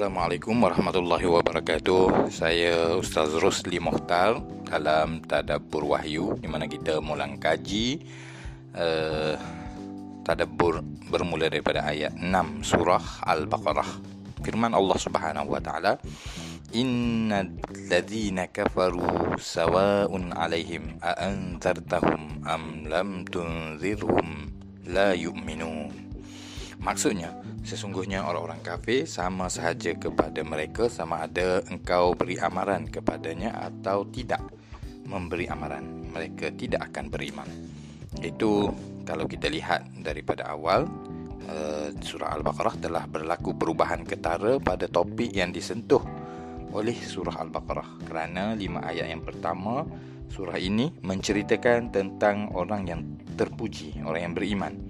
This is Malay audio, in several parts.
Assalamualaikum warahmatullahi wabarakatuh. Saya Ustaz Rosli Mohtar dalam Tadabbur Wahyu di mana kita mulang kaji uh, Tadabbur bermula daripada ayat 6 surah Al-Baqarah. Firman Allah Subhanahu wa taala, "Innal ladzina kafaru sawa'un 'alaihim a anzartahum am lam tunzirhum la yu'minun." Maksudnya, sesungguhnya orang-orang kafir sama sahaja kepada mereka sama ada engkau beri amaran kepadanya atau tidak memberi amaran. Mereka tidak akan beriman. Itu kalau kita lihat daripada awal eh, surah Al-Baqarah telah berlaku perubahan ketara pada topik yang disentuh oleh surah Al-Baqarah kerana lima ayat yang pertama surah ini menceritakan tentang orang yang terpuji, orang yang beriman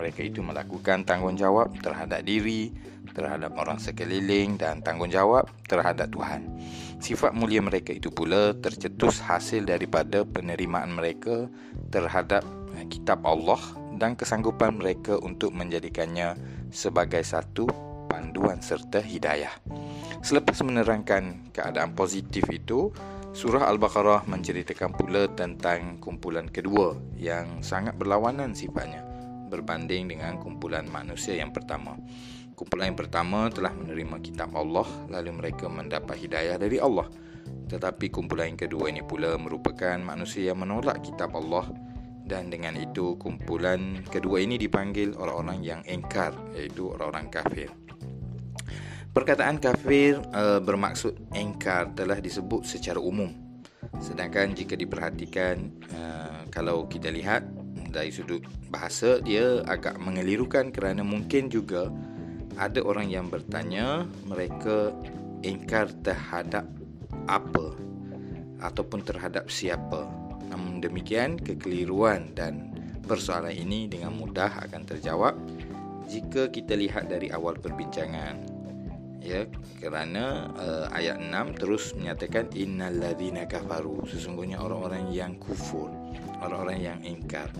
mereka itu melakukan tanggungjawab terhadap diri, terhadap orang sekeliling dan tanggungjawab terhadap Tuhan. Sifat mulia mereka itu pula tercetus hasil daripada penerimaan mereka terhadap eh, kitab Allah dan kesanggupan mereka untuk menjadikannya sebagai satu panduan serta hidayah. Selepas menerangkan keadaan positif itu, Surah Al-Baqarah menceritakan pula tentang kumpulan kedua yang sangat berlawanan sifatnya berbanding dengan kumpulan manusia yang pertama. Kumpulan yang pertama telah menerima kitab Allah lalu mereka mendapat hidayah dari Allah. Tetapi kumpulan yang kedua ini pula merupakan manusia yang menolak kitab Allah dan dengan itu kumpulan kedua ini dipanggil orang-orang yang engkar iaitu orang-orang kafir. Perkataan kafir e, bermaksud engkar telah disebut secara umum. Sedangkan jika diperhatikan e, kalau kita lihat dari sudut bahasa dia agak mengelirukan kerana mungkin juga ada orang yang bertanya mereka ingkar terhadap apa ataupun terhadap siapa. Namun demikian kekeliruan dan persoalan ini dengan mudah akan terjawab jika kita lihat dari awal perbincangan. Ya, kerana uh, ayat 6 terus menyatakan innalladzina kafaru sesungguhnya orang-orang yang kufur, orang-orang yang ingkar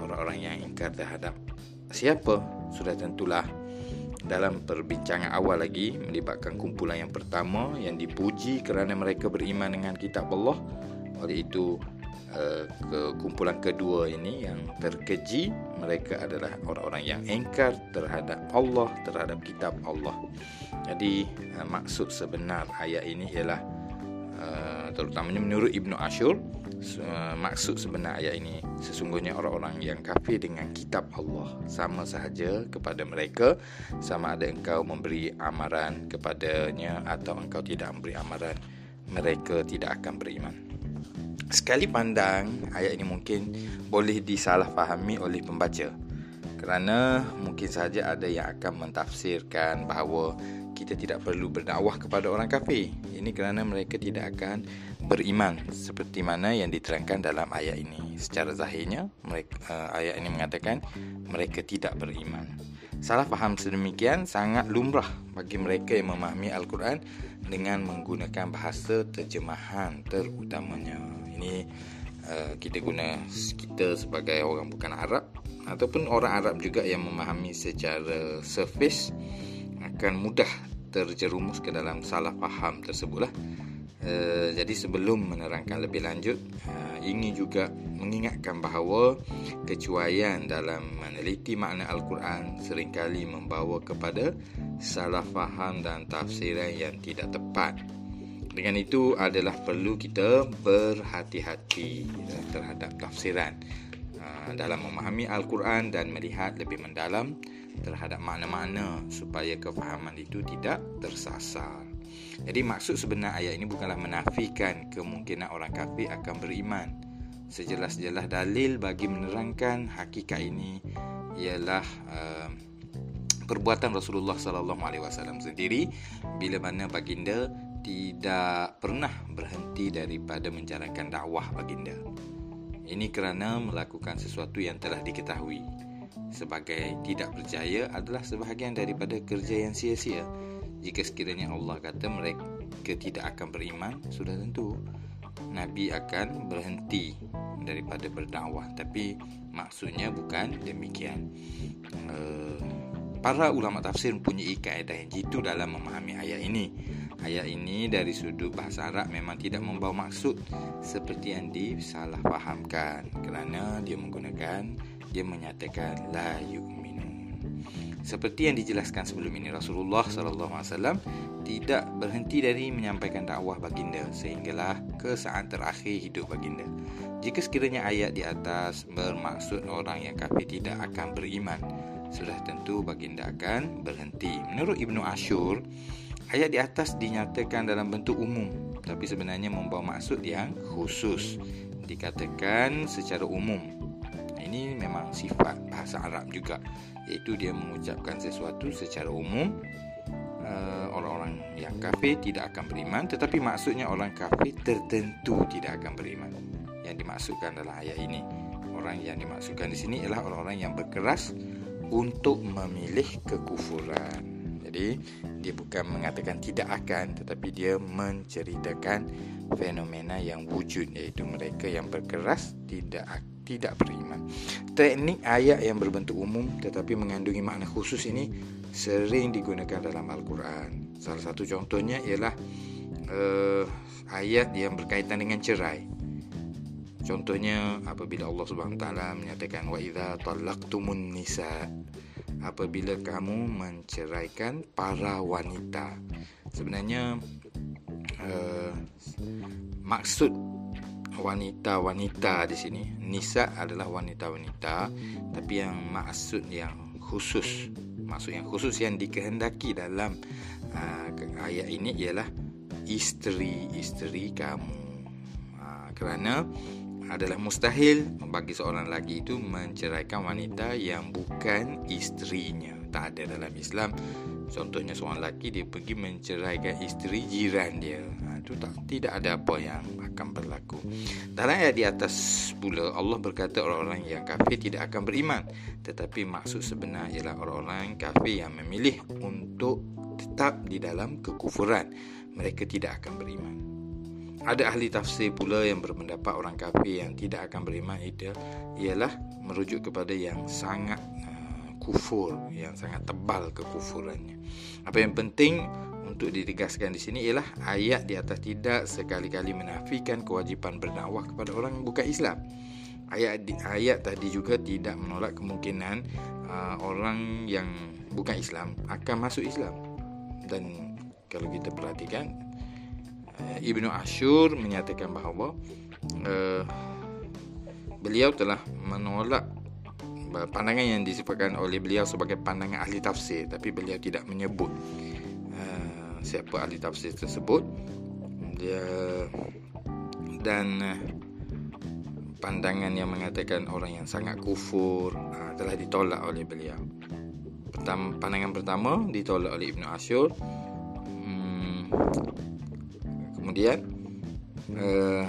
orang-orang yang ingkar terhadap siapa? Sudah tentulah dalam perbincangan awal lagi melibatkan kumpulan yang pertama yang dipuji kerana mereka beriman dengan kitab Allah. Oleh itu uh, ke kumpulan kedua ini yang terkeji mereka adalah orang-orang yang engkar terhadap Allah terhadap kitab Allah. Jadi uh, maksud sebenar ayat ini ialah uh, terutamanya menurut Ibnu Ashur maksud sebenar ayat ini sesungguhnya orang-orang yang kafir dengan kitab Allah sama sahaja kepada mereka sama ada engkau memberi amaran kepadanya atau engkau tidak memberi amaran mereka tidak akan beriman. Sekali pandang ayat ini mungkin boleh disalahfahami oleh pembaca. Kerana mungkin saja ada yang akan mentafsirkan bahawa kita tidak perlu berdakwah kepada orang kafir. Ini kerana mereka tidak akan beriman seperti mana yang diterangkan dalam ayat ini. Secara zahirnya, mereka, uh, ayat ini mengatakan mereka tidak beriman. Salah faham sedemikian sangat lumrah bagi mereka yang memahami Al-Quran dengan menggunakan bahasa terjemahan terutamanya. Ini uh, kita guna kita sebagai orang bukan Arab ataupun orang Arab juga yang memahami secara surface akan mudah terjerumus ke dalam salah faham tersebutlah. Uh, jadi sebelum menerangkan lebih lanjut, uh, ingin juga mengingatkan bahawa kecuaian dalam meneliti makna Al-Quran seringkali membawa kepada salah faham dan tafsiran yang tidak tepat. Dengan itu adalah perlu kita berhati-hati terhadap tafsiran uh, dalam memahami Al-Quran dan melihat lebih mendalam terhadap makna-makna supaya kefahaman itu tidak tersasar. Jadi maksud sebenar ayat ini bukanlah menafikan kemungkinan orang kafir akan beriman. Sejelas-jelas dalil bagi menerangkan hakikat ini ialah uh, perbuatan Rasulullah sallallahu alaihi wasallam sendiri bila mana baginda tidak pernah berhenti daripada menjalankan dakwah baginda. Ini kerana melakukan sesuatu yang telah diketahui sebagai tidak percaya adalah sebahagian daripada kerja yang sia-sia. Jika sekiranya Allah kata mereka tidak akan beriman, sudah tentu Nabi akan berhenti daripada berdakwah. Tapi maksudnya bukan demikian. Uh, para ulama tafsir mempunyai kaedah yang jitu dalam memahami ayat ini. Ayat ini dari sudut bahasa Arab memang tidak membawa maksud seperti yang disalahfahamkan kerana dia menggunakan dia menyatakan la yu'minun. Seperti yang dijelaskan sebelum ini Rasulullah sallallahu alaihi wasallam tidak berhenti dari menyampaikan dakwah baginda sehinggalah ke saat terakhir hidup baginda. Jika sekiranya ayat di atas bermaksud orang yang kafir tidak akan beriman, sudah tentu baginda akan berhenti. Menurut Ibnu Ashur, ayat di atas dinyatakan dalam bentuk umum tapi sebenarnya membawa maksud yang khusus. Dikatakan secara umum. Memang sifat bahasa Arab juga iaitu dia mengucapkan sesuatu secara umum uh, orang-orang yang kafir tidak akan beriman tetapi maksudnya orang kafir tertentu tidak akan beriman. Yang dimaksudkan dalam ayat ini orang yang dimaksudkan di sini ialah orang-orang yang berkeras untuk memilih kekufuran. Jadi dia bukan mengatakan tidak akan tetapi dia menceritakan fenomena yang wujud iaitu mereka yang berkeras tidak tidak beriman. Teknik ayat yang berbentuk umum tetapi mengandungi makna khusus ini sering digunakan dalam Al-Quran. Salah satu contohnya ialah uh, ayat yang berkaitan dengan cerai. Contohnya apabila Allah Subhanahu taala menyatakan wa idza talaqtumun nisa apabila kamu menceraikan para wanita. Sebenarnya uh, maksud wanita-wanita di sini nisa adalah wanita-wanita tapi yang maksud yang khusus maksud yang khusus yang dikehendaki dalam uh, ayat ini ialah isteri-isteri kamu uh, kerana adalah mustahil bagi seorang lelaki itu menceraikan wanita yang bukan isterinya. Tak ada dalam Islam. Contohnya seorang lelaki dia pergi menceraikan isteri jiran dia. Itu tak tidak ada apa yang akan berlaku. Dalam ayat di atas pula Allah berkata orang-orang yang kafir tidak akan beriman. Tetapi maksud sebenar ialah orang-orang kafir yang memilih untuk tetap di dalam kekufuran. Mereka tidak akan beriman. Ada ahli tafsir pula yang berpendapat orang kafir yang tidak akan beriman itu ialah merujuk kepada yang sangat uh, kufur, yang sangat tebal kekufurannya. Apa yang penting untuk ditegaskan di sini ialah ayat di atas tidak sekali-kali menafikan kewajipan berdakwah kepada orang bukan Islam. Ayat ayat tadi juga tidak menolak kemungkinan uh, orang yang bukan Islam akan masuk Islam. Dan kalau kita perhatikan Eh, Ibnu Ashur menyatakan bahawa uh, beliau telah menolak pandangan yang disifatkan oleh beliau sebagai pandangan ahli tafsir tapi beliau tidak menyebut uh, siapa ahli tafsir tersebut. Dia dan uh, pandangan yang mengatakan orang yang sangat kufur uh, telah ditolak oleh beliau. Pertama, pandangan pertama ditolak oleh Ibnu Ashur. Hmm, kemudian uh,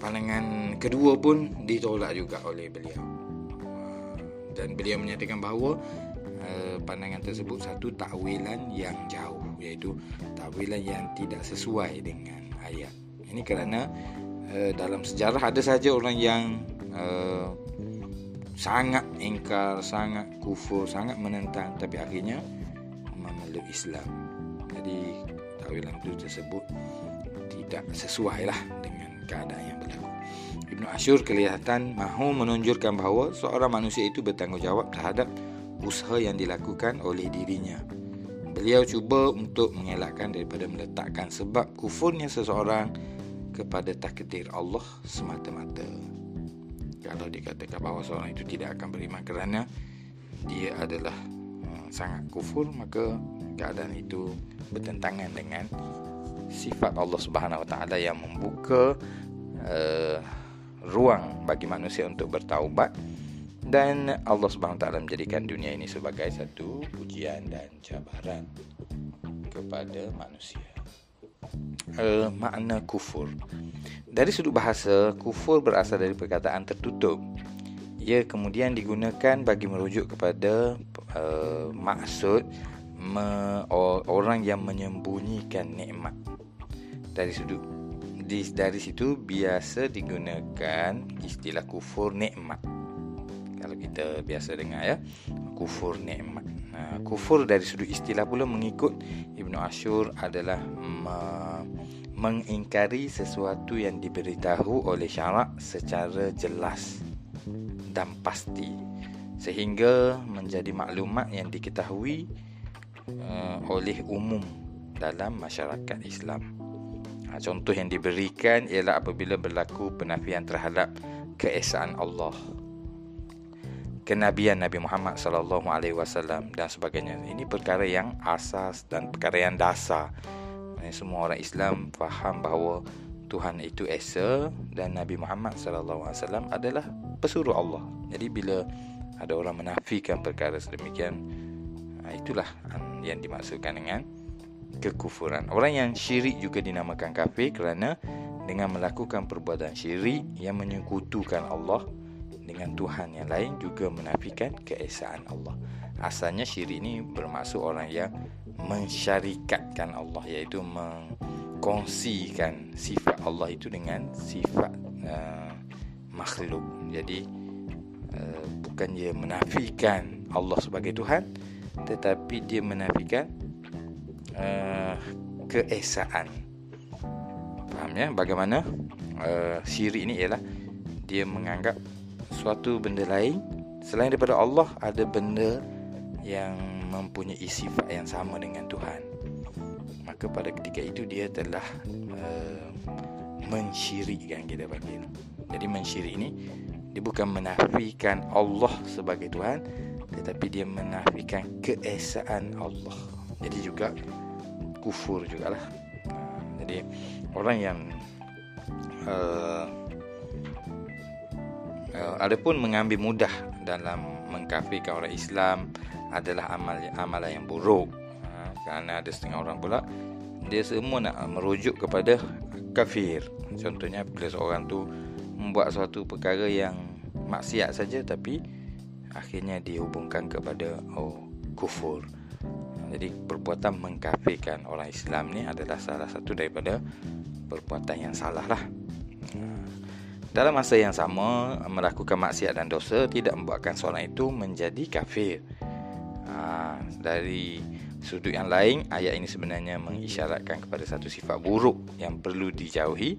pandangan kedua pun ditolak juga oleh beliau. Dan beliau menyatakan bahawa uh, pandangan tersebut satu takwilan yang jauh iaitu takwilan yang tidak sesuai dengan ayat ini kerana uh, dalam sejarah ada saja orang yang uh, sangat ingkar, sangat kufur, sangat menentang tapi akhirnya memeluk Islam. Jadi perkahwinan itu tersebut tidak sesuai lah dengan keadaan yang berlaku. Ibnu Ashur kelihatan mahu menunjukkan bahawa seorang manusia itu bertanggungjawab terhadap usaha yang dilakukan oleh dirinya. Beliau cuba untuk mengelakkan daripada meletakkan sebab kufurnya seseorang kepada takdir Allah semata-mata. Kalau dikatakan bahawa seorang itu tidak akan beriman kerana dia adalah hmm, sangat kufur maka keadaan itu bertentangan dengan sifat Allah Subhanahu Wa Taala yang membuka uh, ruang bagi manusia untuk bertaubat dan Allah Subhanahu Taala menjadikan dunia ini sebagai satu ujian dan cabaran kepada manusia. Uh, makna kufur. Dari sudut bahasa kufur berasal dari perkataan tertutup. Ia kemudian digunakan bagi merujuk kepada uh, maksud me, orang yang menyembunyikan nikmat. Dari sudut di, dari situ biasa digunakan istilah kufur nikmat kita biasa dengar ya kufur nikmat kufur dari sudut istilah pula mengikut Ibnu Ashur adalah me- mengingkari sesuatu yang diberitahu oleh syarak secara jelas dan pasti sehingga menjadi maklumat yang diketahui uh, oleh umum dalam masyarakat Islam. Ha, contoh yang diberikan ialah apabila berlaku penafian terhadap keesaan Allah. Kenabian Nabi Muhammad sallallahu alaihi wasallam dan sebagainya. Ini perkara yang asas dan perkara yang dasar. Maksudnya semua orang Islam faham bahawa Tuhan itu esa dan Nabi Muhammad sallallahu alaihi wasallam adalah pesuruh Allah. Jadi bila ada orang menafikan perkara sedemikian, ha, itulah yang dimaksudkan dengan kekufuran. Orang yang syirik juga dinamakan kafir kerana dengan melakukan perbuatan syirik yang menyekutukan Allah dengan Tuhan yang lain juga menafikan keesaan Allah. Asalnya syirik ini bermaksud orang yang mensyarikatkan Allah iaitu mengkongsikan sifat Allah itu dengan sifat uh, makhluk. Jadi uh, bukan dia menafikan Allah sebagai Tuhan tetapi dia menafikan uh, keesaan. Faham ya bagaimana uh, syirik ini ialah dia menganggap suatu benda lain selain daripada Allah ada benda yang mempunyai sifat yang sama dengan Tuhan. Maka pada ketika itu dia telah uh, mensyirikkan kita panggil. Jadi mensyirik ini dia bukan menafikan Allah sebagai Tuhan tetapi dia menafikan keesaan Allah. Jadi juga kufur jugalah. Jadi orang yang uh, ada pun mengambil mudah dalam mengkafirkan orang Islam adalah amal amalan yang buruk. Uh, kerana ada setengah orang pula dia semua nak merujuk kepada kafir. Contohnya bila seorang tu membuat suatu perkara yang maksiat saja tapi akhirnya dihubungkan kepada oh kufur. Jadi perbuatan mengkafirkan orang Islam ni adalah salah satu daripada perbuatan yang salah lah. Dalam masa yang sama, melakukan maksiat dan dosa tidak membuatkan seorang itu menjadi kafir. Ha, dari sudut yang lain, ayat ini sebenarnya mengisyaratkan kepada satu sifat buruk yang perlu dijauhi,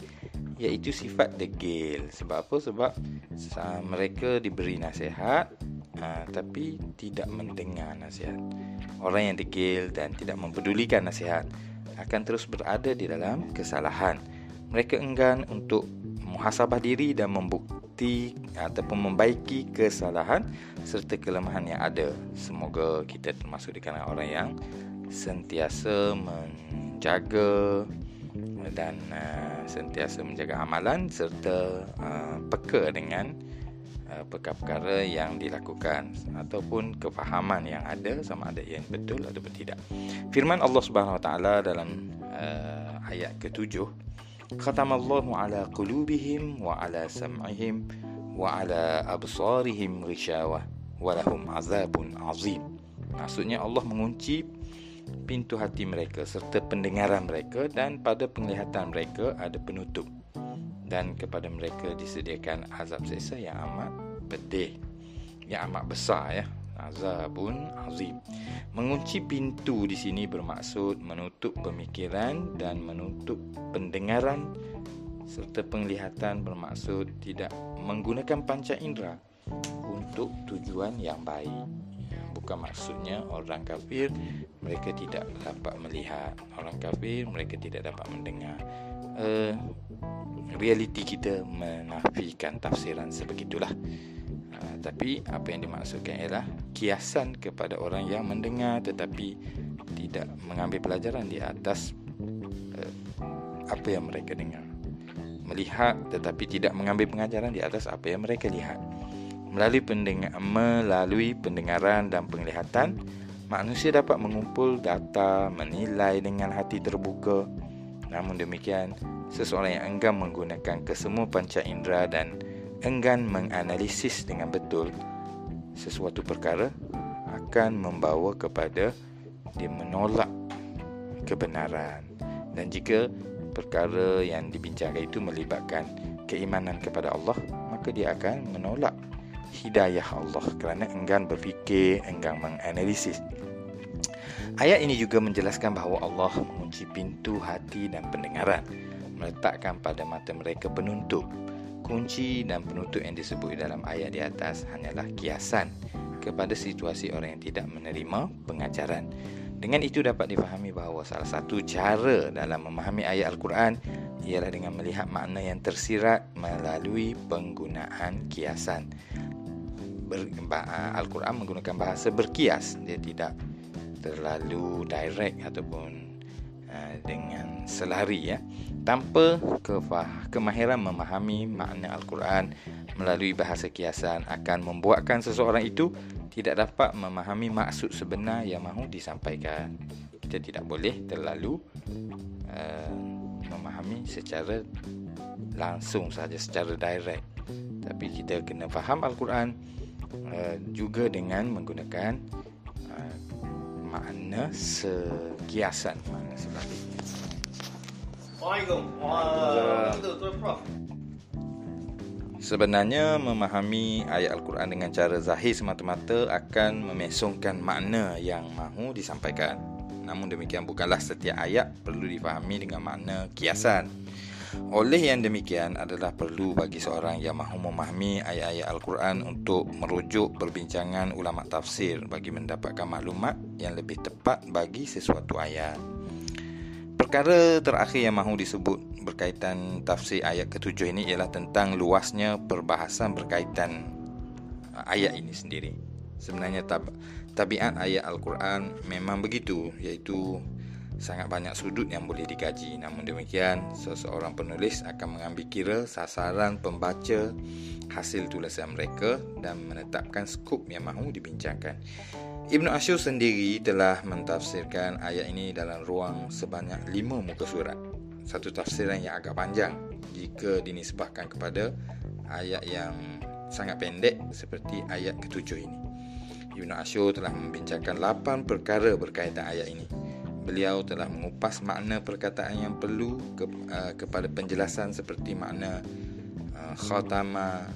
iaitu sifat degil. Sebab apa? Sebab mereka diberi nasihat, ha, tapi tidak mendengar nasihat. Orang yang degil dan tidak mempedulikan nasihat akan terus berada di dalam kesalahan. Mereka enggan untuk muhasabah diri dan membukti ataupun membaiki kesalahan serta kelemahan yang ada. Semoga kita termasuk di kalangan orang yang sentiasa menjaga dan uh, sentiasa menjaga amalan serta uh, peka dengan uh, perkara-perkara yang dilakukan ataupun kefahaman yang ada sama ada yang betul atau tidak. Firman Allah Subhanahu Wa Taala dalam uh, ayat ketujuh qulubihim wa ala sam'ihim wa ala absarihim ghishawa wa lahum azabun azim. Maksudnya Allah mengunci pintu hati mereka serta pendengaran mereka dan pada penglihatan mereka ada penutup dan kepada mereka disediakan azab seksa yang amat pedih yang amat besar ya azabun azim. Mengunci pintu di sini bermaksud menutup pemikiran dan menutup pendengaran serta penglihatan bermaksud tidak menggunakan panca indera untuk tujuan yang baik. Bukan maksudnya orang kafir mereka tidak dapat melihat, orang kafir mereka tidak dapat mendengar. Uh, realiti kita menafikan tafsiran sebegitulah. Ah, tapi apa yang dimaksudkan ialah kiasan kepada orang yang mendengar tetapi tidak mengambil pelajaran di atas uh, apa yang mereka dengar. Melihat tetapi tidak mengambil pengajaran di atas apa yang mereka lihat. Melalui pendengar, melalui pendengaran dan penglihatan, manusia dapat mengumpul data, menilai dengan hati terbuka. Namun demikian, seseorang yang enggan menggunakan kesemua panca indera dan enggan menganalisis dengan betul sesuatu perkara akan membawa kepada dia menolak kebenaran dan jika perkara yang dibincangkan itu melibatkan keimanan kepada Allah maka dia akan menolak hidayah Allah kerana enggan berfikir, enggan menganalisis. Ayat ini juga menjelaskan bahawa Allah mengunci pintu hati dan pendengaran, meletakkan pada mata mereka penuntut. Kunci dan penutup yang disebut dalam ayat di atas hanyalah kiasan kepada situasi orang yang tidak menerima pengajaran. Dengan itu dapat difahami bahawa salah satu cara dalam memahami ayat Al-Quran ialah dengan melihat makna yang tersirat melalui penggunaan kiasan. Al-Quran menggunakan bahasa berkias. Dia tidak terlalu direct ataupun dengan selari ya. Tanpa kefah, kemahiran memahami makna Al-Quran melalui bahasa kiasan akan membuatkan seseorang itu tidak dapat memahami maksud sebenar yang mahu disampaikan. Kita tidak boleh terlalu uh, memahami secara langsung saja secara direct. Tapi kita kena faham Al-Quran uh, juga dengan menggunakan uh, makna sekiasan makna sebaliknya. Assalamualaikum. Waalaikumsalam. Sebenarnya memahami ayat Al-Quran dengan cara zahir semata-mata akan memesongkan makna yang mahu disampaikan. Namun demikian bukanlah setiap ayat perlu difahami dengan makna kiasan. Oleh yang demikian adalah perlu bagi seorang yang mahu memahami ayat-ayat Al-Quran untuk merujuk perbincangan ulama tafsir bagi mendapatkan maklumat yang lebih tepat bagi sesuatu ayat. Perkara terakhir yang mahu disebut berkaitan tafsir ayat ketujuh ini ialah tentang luasnya perbahasan berkaitan uh, ayat ini sendiri. Sebenarnya tab- tabiat ayat Al-Quran memang begitu iaitu sangat banyak sudut yang boleh dikaji. Namun demikian, seseorang penulis akan mengambil kira sasaran pembaca hasil tulisan mereka dan menetapkan skop yang mahu dibincangkan. Ibn Ashur sendiri telah mentafsirkan ayat ini dalam ruang sebanyak lima muka surat. Satu tafsiran yang agak panjang jika dinisbahkan kepada ayat yang sangat pendek seperti ayat ketujuh ini. Ibn Ashur telah membincangkan lapan perkara berkaitan ayat ini. Beliau telah mengupas makna perkataan yang perlu ke, uh, kepada penjelasan seperti makna uh, khatama,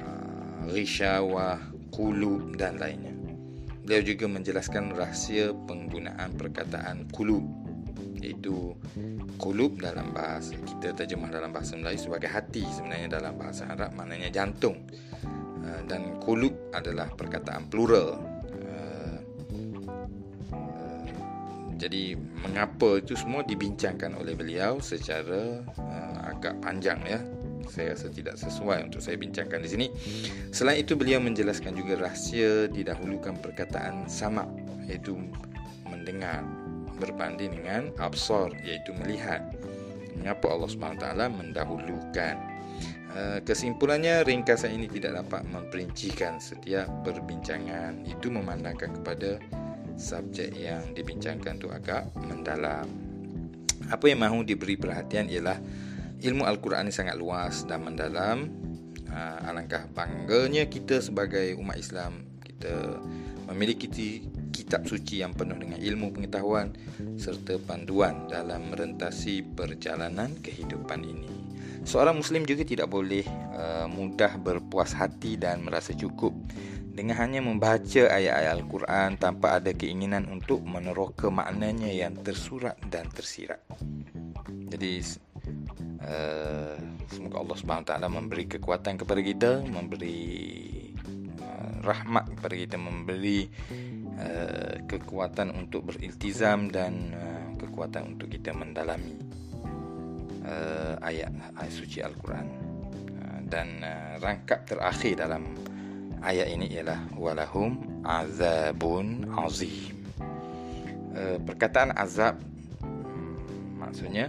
uh, rishawah, kulub dan lainnya. Beliau juga menjelaskan rahsia penggunaan perkataan kulub iaitu kulub dalam bahasa kita terjemah dalam bahasa Melayu sebagai hati sebenarnya dalam bahasa Arab maknanya jantung uh, dan kulub adalah perkataan plural jadi mengapa itu semua dibincangkan oleh beliau secara agak panjang ya saya rasa tidak sesuai untuk saya bincangkan di sini. Selain itu beliau menjelaskan juga rahsia didahulukan perkataan sama iaitu mendengar berbanding dengan absar iaitu melihat. Mengapa Allah SWT mendahulukan? Eh, kesimpulannya ringkasan ini tidak dapat memperincikan setiap perbincangan itu memandangkan kepada subjek yang dibincangkan itu agak mendalam. Apa yang mahu diberi perhatian ialah ilmu Al-Quran ini sangat luas dan mendalam. Uh, alangkah bangganya kita sebagai umat Islam kita memiliki kitab suci yang penuh dengan ilmu pengetahuan serta panduan dalam merentasi perjalanan kehidupan ini. Seorang Muslim juga tidak boleh uh, mudah berpuas hati dan merasa cukup dengan hanya membaca ayat-ayat Al-Quran tanpa ada keinginan untuk meneroka maknanya yang tersurat dan tersirat. Jadi uh, semoga Allah Subhanahu taala memberi kekuatan kepada kita memberi uh, rahmat kepada kita memberi uh, kekuatan untuk beriltizam dan uh, kekuatan untuk kita mendalami uh, ayat ayat suci al-Quran uh, dan uh, rangkap terakhir dalam ayat ini ialah walahum azabun azim uh, perkataan azab hmm, maksudnya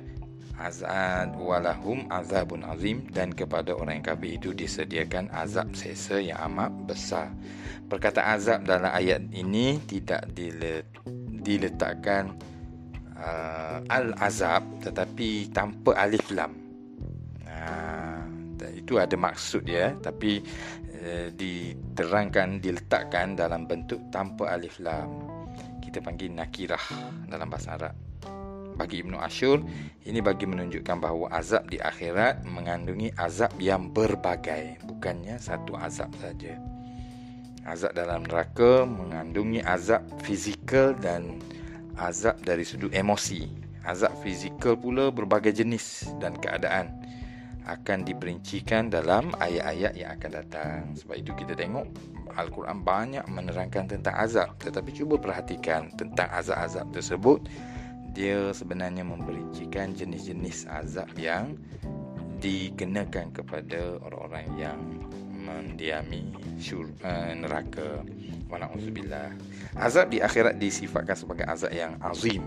azab walahum azabun azim dan kepada orang yang kafir itu disediakan azab sesa yang amat besar. Perkataan azab dalam ayat ini tidak diletakkan uh, al-azab tetapi tanpa alif lam. Uh, itu ada maksud ya tapi diterangkan diletakkan dalam bentuk tanpa alif lam. Kita panggil nakirah dalam bahasa Arab bagi Ibnu Ashur ini bagi menunjukkan bahawa azab di akhirat mengandungi azab yang berbagai bukannya satu azab saja Azab dalam neraka mengandungi azab fizikal dan azab dari sudut emosi. Azab fizikal pula berbagai jenis dan keadaan akan diperincikan dalam ayat-ayat yang akan datang. Sebab itu kita tengok Al-Quran banyak menerangkan tentang azab. Tetapi cuba perhatikan tentang azab-azab tersebut. Dia sebenarnya memberincikan jenis-jenis azab yang dikenakan kepada orang-orang yang mendiami syur, uh, neraka walauzubillah azab di akhirat disifatkan sebagai azab yang azim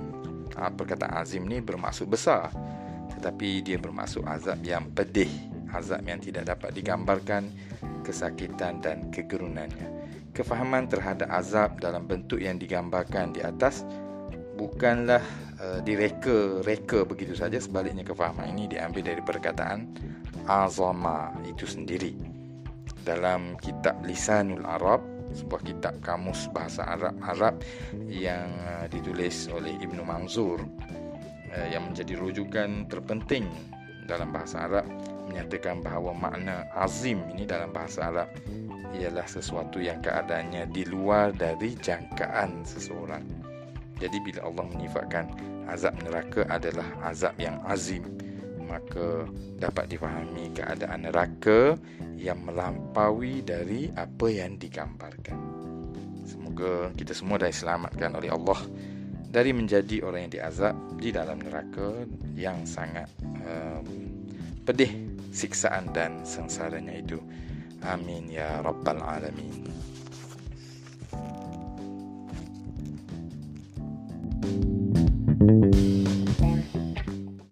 uh, perkataan azim ni bermaksud besar tetapi dia bermaksud azab yang pedih azab yang tidak dapat digambarkan kesakitan dan kegerunannya. Kefahaman terhadap azab dalam bentuk yang digambarkan di atas bukanlah uh, direka-reka begitu saja. Sebaliknya kefahaman ini diambil dari perkataan azama itu sendiri. Dalam kitab Lisanul Arab sebuah kitab kamus bahasa Arab Arab yang uh, ditulis oleh Ibnu Manzur yang menjadi rujukan terpenting dalam bahasa Arab menyatakan bahawa makna azim ini dalam bahasa Arab ialah sesuatu yang keadaannya di luar dari jangkaan seseorang. Jadi bila Allah menyifatkan azab neraka adalah azab yang azim, maka dapat difahami keadaan neraka yang melampaui dari apa yang digambarkan. Semoga kita semua dah diselamatkan oleh Allah dari menjadi orang yang diazab di dalam neraka yang sangat um, pedih siksaan dan sengsaranya itu. Amin ya rabbal alamin.